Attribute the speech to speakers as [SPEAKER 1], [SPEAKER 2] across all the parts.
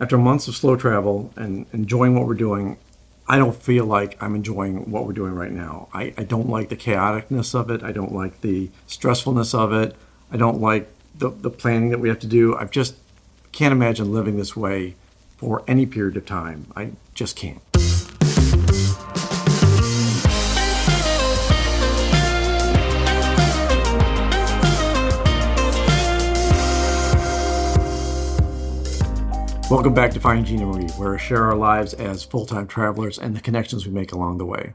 [SPEAKER 1] after months of slow travel and enjoying what we're doing, I don't feel like I'm enjoying what we're doing right now. I, I don't like the chaoticness of it. I don't like the stressfulness of it. I don't like the, the planning that we have to do. I just can't imagine living this way for any period of time. I just can't. Welcome back to Finding Judy Marie, where we share our lives as full time travelers and the connections we make along the way.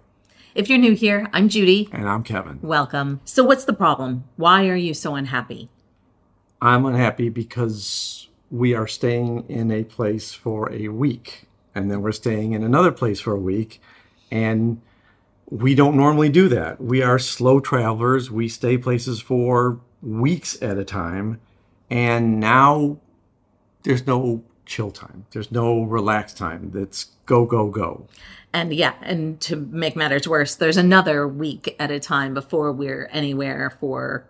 [SPEAKER 2] If you're new here, I'm Judy.
[SPEAKER 1] And I'm Kevin.
[SPEAKER 2] Welcome. So, what's the problem? Why are you so unhappy?
[SPEAKER 1] I'm unhappy because we are staying in a place for a week, and then we're staying in another place for a week, and we don't normally do that. We are slow travelers. We stay places for weeks at a time, and now there's no chill time. There's no relaxed time. It's go, go, go.
[SPEAKER 2] And yeah, and to make matters worse, there's another week at a time before we're anywhere for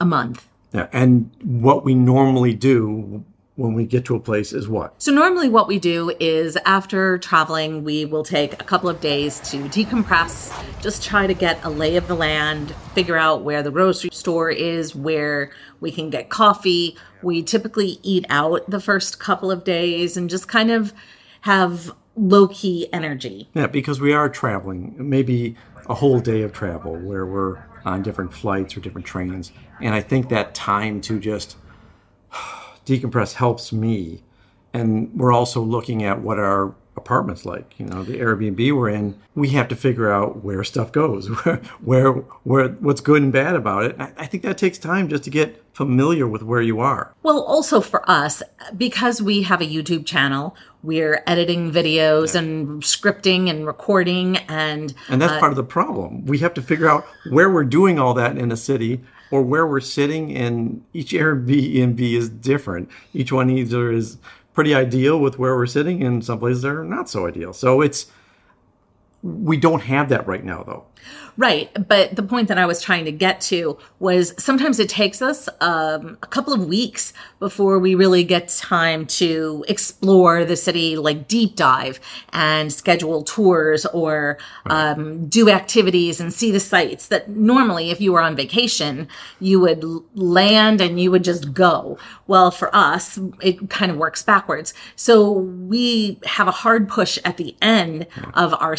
[SPEAKER 2] a month.
[SPEAKER 1] Yeah, and what we normally do when we get to a place is what?
[SPEAKER 2] So, normally, what we do is after traveling, we will take a couple of days to decompress, just try to get a lay of the land, figure out where the grocery store is, where we can get coffee. We typically eat out the first couple of days and just kind of have low key energy.
[SPEAKER 1] Yeah, because we are traveling, maybe a whole day of travel where we're on different flights or different trains. And I think that time to just decompress helps me. And we're also looking at what our apartments like. You know, the Airbnb we're in, we have to figure out where stuff goes, where, where, where what's good and bad about it. I, I think that takes time just to get familiar with where you are.
[SPEAKER 2] Well, also for us, because we have a YouTube channel, we're editing videos yeah. and scripting and recording and
[SPEAKER 1] and that's uh, part of the problem. We have to figure out where we're doing all that in a city or where we're sitting and each airbnb is different. Each one either is pretty ideal with where we're sitting and some places are not so ideal. So it's we don't have that right now though
[SPEAKER 2] Right. But the point that I was trying to get to was sometimes it takes us um, a couple of weeks before we really get time to explore the city, like deep dive and schedule tours or um, do activities and see the sights that normally, if you were on vacation, you would land and you would just go. Well, for us, it kind of works backwards. So we have a hard push at the end of our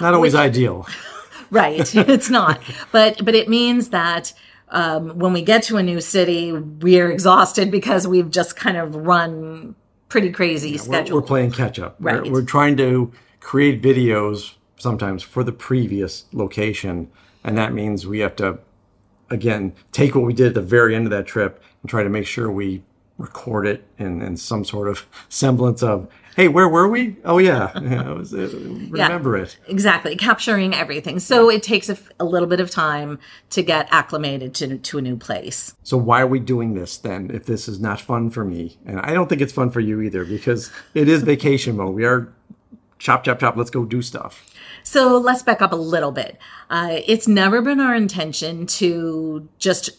[SPEAKER 1] Not always which, ideal.
[SPEAKER 2] right. It's not. But but it means that um, when we get to a new city, we're exhausted because we've just kind of run pretty crazy yeah, schedule.
[SPEAKER 1] We're, we're, playing catch up. Right. We're, we're trying to create videos sometimes for the previous location, and that means we have to again take what we did at the very end of that trip and try to make sure we record it in, in some sort of semblance of hey, where were we? Oh yeah, yeah was, uh, remember yeah, it
[SPEAKER 2] exactly. Capturing everything. So it takes a, a, little bit of time to get acclimated to to a new place.
[SPEAKER 1] So why are we doing this then? If this is not fun for me, and I don't think it's fun for you either, because it is vacation mode. We are chop chop chop. Let's go do stuff.
[SPEAKER 2] So let's back up a little bit. Uh, it's never been our intention to just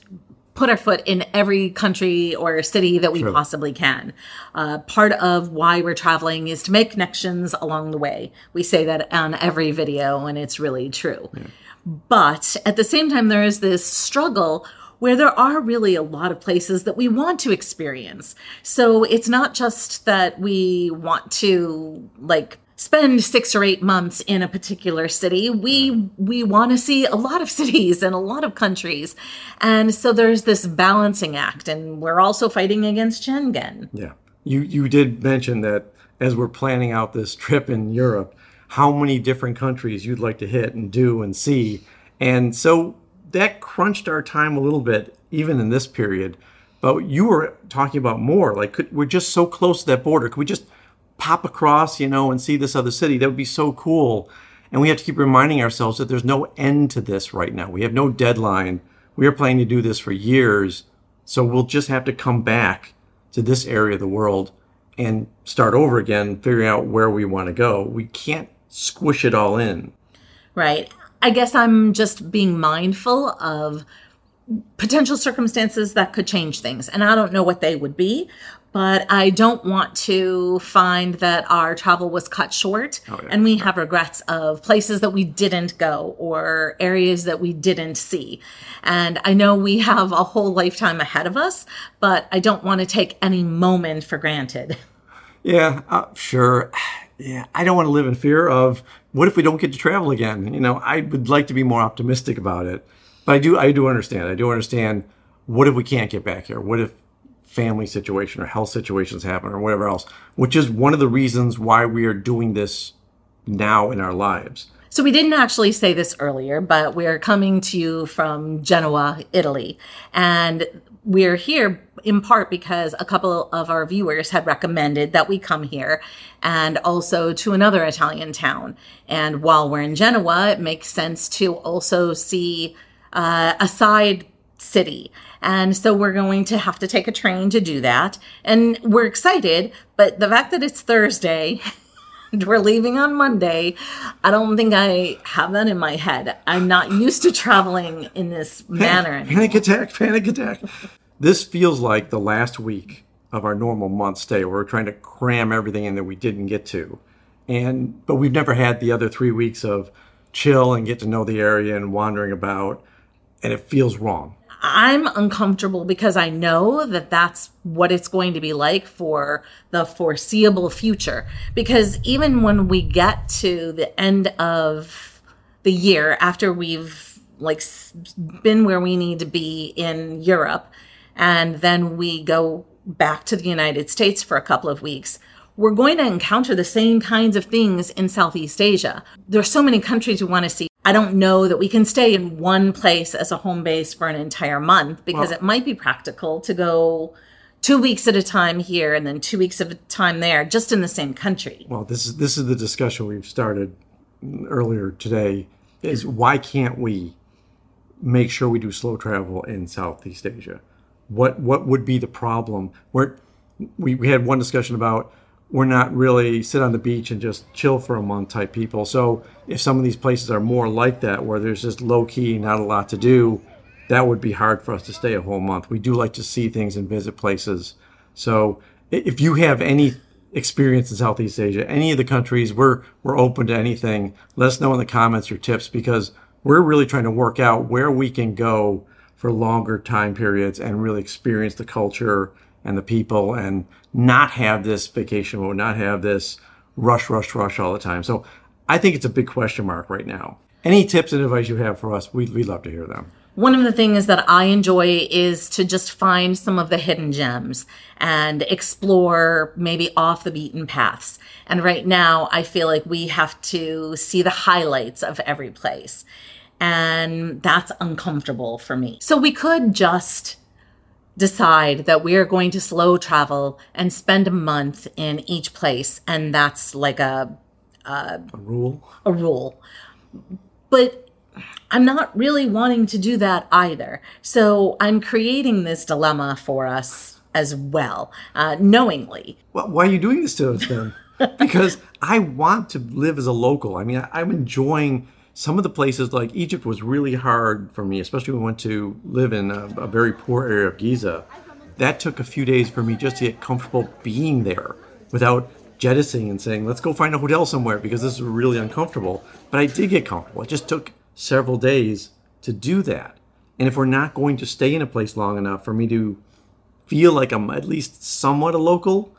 [SPEAKER 2] put our foot in every country or city that we True. possibly can. Uh, part of why we're traveling is to make connections along the way. We say that on every video, and it's really true. Yeah. But at the same time, there is this struggle where there are really a lot of places that we want to experience. So it's not just that we want to like spend six or eight months in a particular city. We we want to see a lot of cities and a lot of countries. And so there's this balancing act and we're also fighting against schengen.
[SPEAKER 1] Yeah. You you did mention that as we're planning out this trip in europe how many different countries you'd like to hit and do and see. And so that crunched our time a little bit even in this period. But you were talking about more like could, we're just so close to that border. Could we just pop across, you know, and see this other city. That would be so cool. And we have to keep reminding ourselves that there's no end to this right now. We have no deadline. We are planning to do this for years. So we'll just have to come back to this area of the world and start over again, figuring out where we want to go. We can't squish it all in.
[SPEAKER 2] Right. I guess I'm just being mindful of potential circumstances that could change things. And I don't know what they would be, but I don't want to find that our travel was cut short oh, yeah. and we have regrets of places that we didn't go or areas that we didn't see. And I know we have a whole lifetime ahead of us, but I don't want to take any moment for granted.
[SPEAKER 1] Yeah, uh, sure. Yeah, I don't want to live in fear of what if we don't get to travel again? You know, I would like to be more optimistic about it. But I do I do understand. I do understand what if we can't get back here? What if family situation or health situations happen or whatever else, which is one of the reasons why we are doing this now in our lives.
[SPEAKER 2] So we didn't actually say this earlier, but we're coming to you from Genoa, Italy. And we're here in part because a couple of our viewers had recommended that we come here and also to another Italian town. And while we're in Genoa, it makes sense to also see uh, a side city. And so we're going to have to take a train to do that. And we're excited, but the fact that it's Thursday and we're leaving on Monday, I don't think I have that in my head. I'm not used to traveling in this manner.
[SPEAKER 1] Panic attack, panic attack. this feels like the last week of our normal month stay. We're trying to cram everything in that we didn't get to. And but we've never had the other 3 weeks of chill and get to know the area and wandering about and it feels wrong.
[SPEAKER 2] I'm uncomfortable because I know that that's what it's going to be like for the foreseeable future. Because even when we get to the end of the year after we've like been where we need to be in Europe and then we go back to the United States for a couple of weeks, we're going to encounter the same kinds of things in Southeast Asia. There's so many countries we want to see. I don't know that we can stay in one place as a home base for an entire month because well, it might be practical to go two weeks at a time here and then two weeks at a time there, just in the same country.
[SPEAKER 1] Well, this is this is the discussion we've started earlier today. Is why can't we make sure we do slow travel in Southeast Asia? What what would be the problem? Where we, we had one discussion about we're not really sit on the beach and just chill for a month type people. So if some of these places are more like that, where there's just low key, not a lot to do, that would be hard for us to stay a whole month. We do like to see things and visit places. So if you have any experience in Southeast Asia, any of the countries, we're we're open to anything. Let us know in the comments your tips because we're really trying to work out where we can go for longer time periods and really experience the culture and the people and not have this vacation mode, not have this rush, rush, rush all the time. So I think it's a big question mark right now. Any tips and advice you have for us, we'd, we'd love to hear them.
[SPEAKER 2] One of the things that I enjoy is to just find some of the hidden gems and explore maybe off the beaten paths. And right now, I feel like we have to see the highlights of every place. And that's uncomfortable for me. So we could just decide that we are going to slow travel and spend a month in each place and that's like a
[SPEAKER 1] a, a rule?
[SPEAKER 2] a rule. But i'm not really wanting to do that either. So i'm creating this dilemma for us as well uh, knowingly.
[SPEAKER 1] Well, why are you doing this to us then? Because i want to live as a local. I mean I, i'm enjoying some of the places like Egypt was really hard for me, especially when we went to live in a, a, very poor area of Giza. That took a few days for me just to get comfortable being there without jettisoning and saying, let's go find a hotel somewhere because this is really uncomfortable. But I did get comfortable. It just took several days to do that. And if we're not going to stay in a place long enough for me to feel like I'm at least somewhat a local,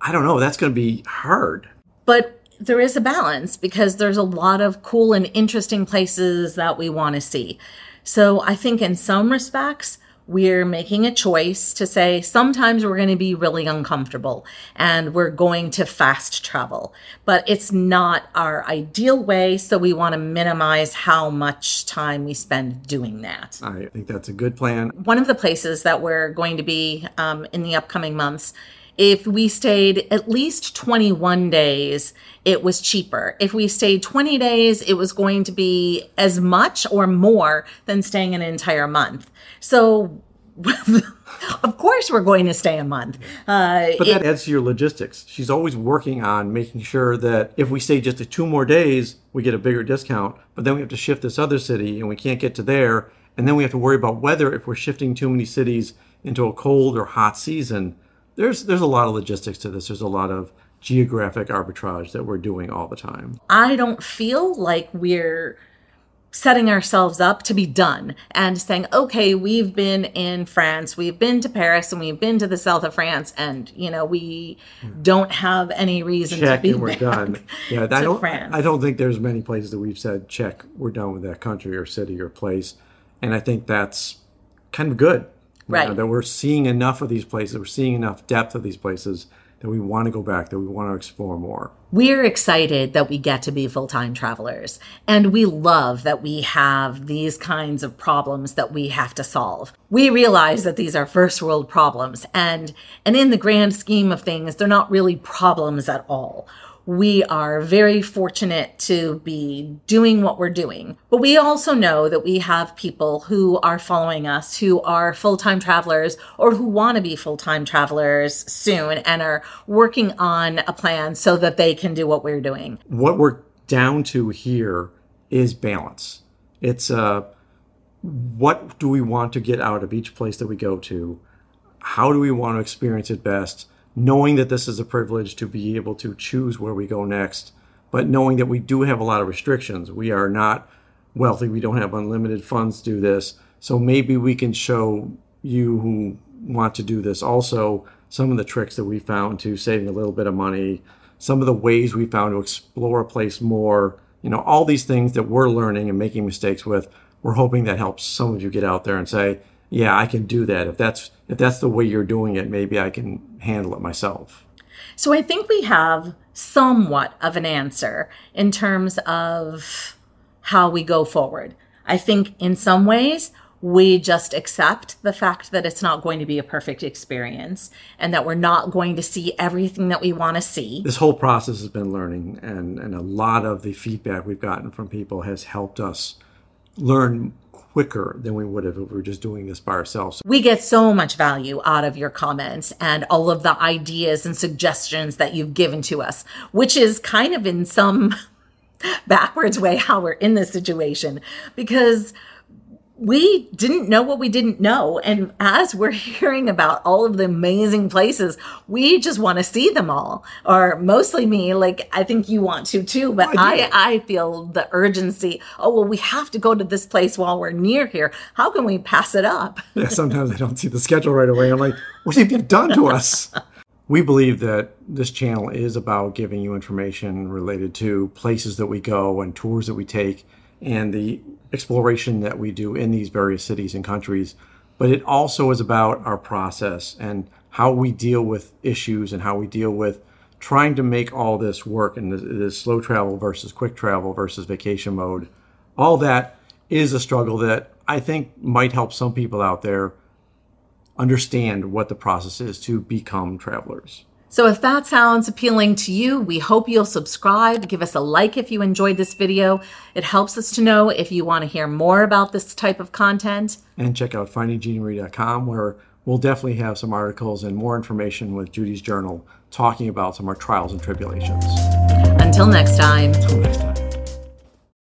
[SPEAKER 1] I don't know, that's going to be hard.
[SPEAKER 2] But there is a balance because there's a lot of cool and interesting places that we want to see. So I think in some respects, we're making a choice to say sometimes we're going to be really uncomfortable and we're going to fast travel, but it's not our ideal way. So we want to minimize how much time we spend doing that.
[SPEAKER 1] I think that's a good plan.
[SPEAKER 2] One of the places that we're going to be um, in the upcoming months if we stayed at least 21 days, it was cheaper. If we stayed 20 days, it was going to be as much or more than staying an entire month. So, of course, we're going to stay a month.
[SPEAKER 1] Uh, but that it, adds to your logistics. She's always working on making sure that if we stay just two more days, we get a bigger discount. But then we have to shift this other city and we can't get to there. And then we have to worry about weather if we're shifting too many cities into a cold or hot season there's there's a lot of logistics to this. There's a lot of geographic arbitrage that we're doing all the time.
[SPEAKER 2] I don't feel like we're setting ourselves up to be done and saying, okay, we've been in France, we've been to Paris, and we've been to the south of France, and you know we don't have any reason
[SPEAKER 1] check
[SPEAKER 2] to be
[SPEAKER 1] and we're done. Yeah, I don't.
[SPEAKER 2] France.
[SPEAKER 1] I don't think there's many places that we've said check, we're done with that country or city or place, and I think that's kind of good. You know, that we're seeing enough of these places, we're seeing enough depth of these places that we want to go back, that we want to explore more.
[SPEAKER 2] We're excited that we get to be full time travelers, and we love that we have these kinds of problems that we have to solve. We realize that these are first world problems, and, and in the grand scheme of things, they're not really problems at all. We are very fortunate to be doing what we're doing. But we also know that we have people who are following us who are full time travelers or who want to be full time travelers soon and are working on a plan so that they can do what we're doing.
[SPEAKER 1] what we're down to here is balance. It's uh, what do we want to get out of each place that we go to? How do we want to experience it best? Knowing that this is a privilege to be able to choose where we go next, but knowing that we do have a lot of restrictions. We are not wealthy. We don't have unlimited funds to do this. So maybe we can show you who want to do this also some of the tricks that we found to saving a little bit of money, some of the ways we found to explore a place more, you know, all these things that we're learning and making mistakes with. We're hoping that helps some of you get out there and say, yeah, I can do that. If that's if that's the way you're doing it, maybe I can handle it myself.
[SPEAKER 2] So I think we have somewhat of an answer in terms of how we go forward. I think in some ways, we just accept the fact that it's not going to be a perfect experience and that we're not going to see everything that we want to see.
[SPEAKER 1] This whole process has been learning, and, and a lot of the feedback we've gotten from people has helped us learn quicker than we would have if we were just doing this by ourselves.
[SPEAKER 2] We get so much value out of your comments and all of the ideas and suggestions that you've given to us, which is kind of in some backwards way how we're in this situation because we didn't know what we didn't know. And as we're hearing about all of the amazing places, we just want to see them all. Or mostly me, like I think you want to too, but oh, I, I, feel the urgency. Oh, well, we have to go to this place while we're near here. How can we pass it up?
[SPEAKER 1] Yeah, sometimes I don't see the schedule right away. I'm like, what have you done to us? we believe that this channel is about giving you information related to places that we go and tours that we take and the exploration that we do in these various cities and countries. But it also is about our process and how we deal with issues and how we deal with trying to make all this work and this, this slow travel versus quick travel versus vacation mode. All that is a struggle that I think might help some people out there understand what the process is to become travelers.
[SPEAKER 2] So if that sounds appealing to you, we hope you'll subscribe. Give us a like if you enjoyed this video. It helps us to know if you want to hear more about this type of content.
[SPEAKER 1] And check out findingjudymarie.com where we'll definitely have some articles and more information with Judy's journal talking about some of our trials and tribulations.
[SPEAKER 2] Until next time.
[SPEAKER 1] Until next time.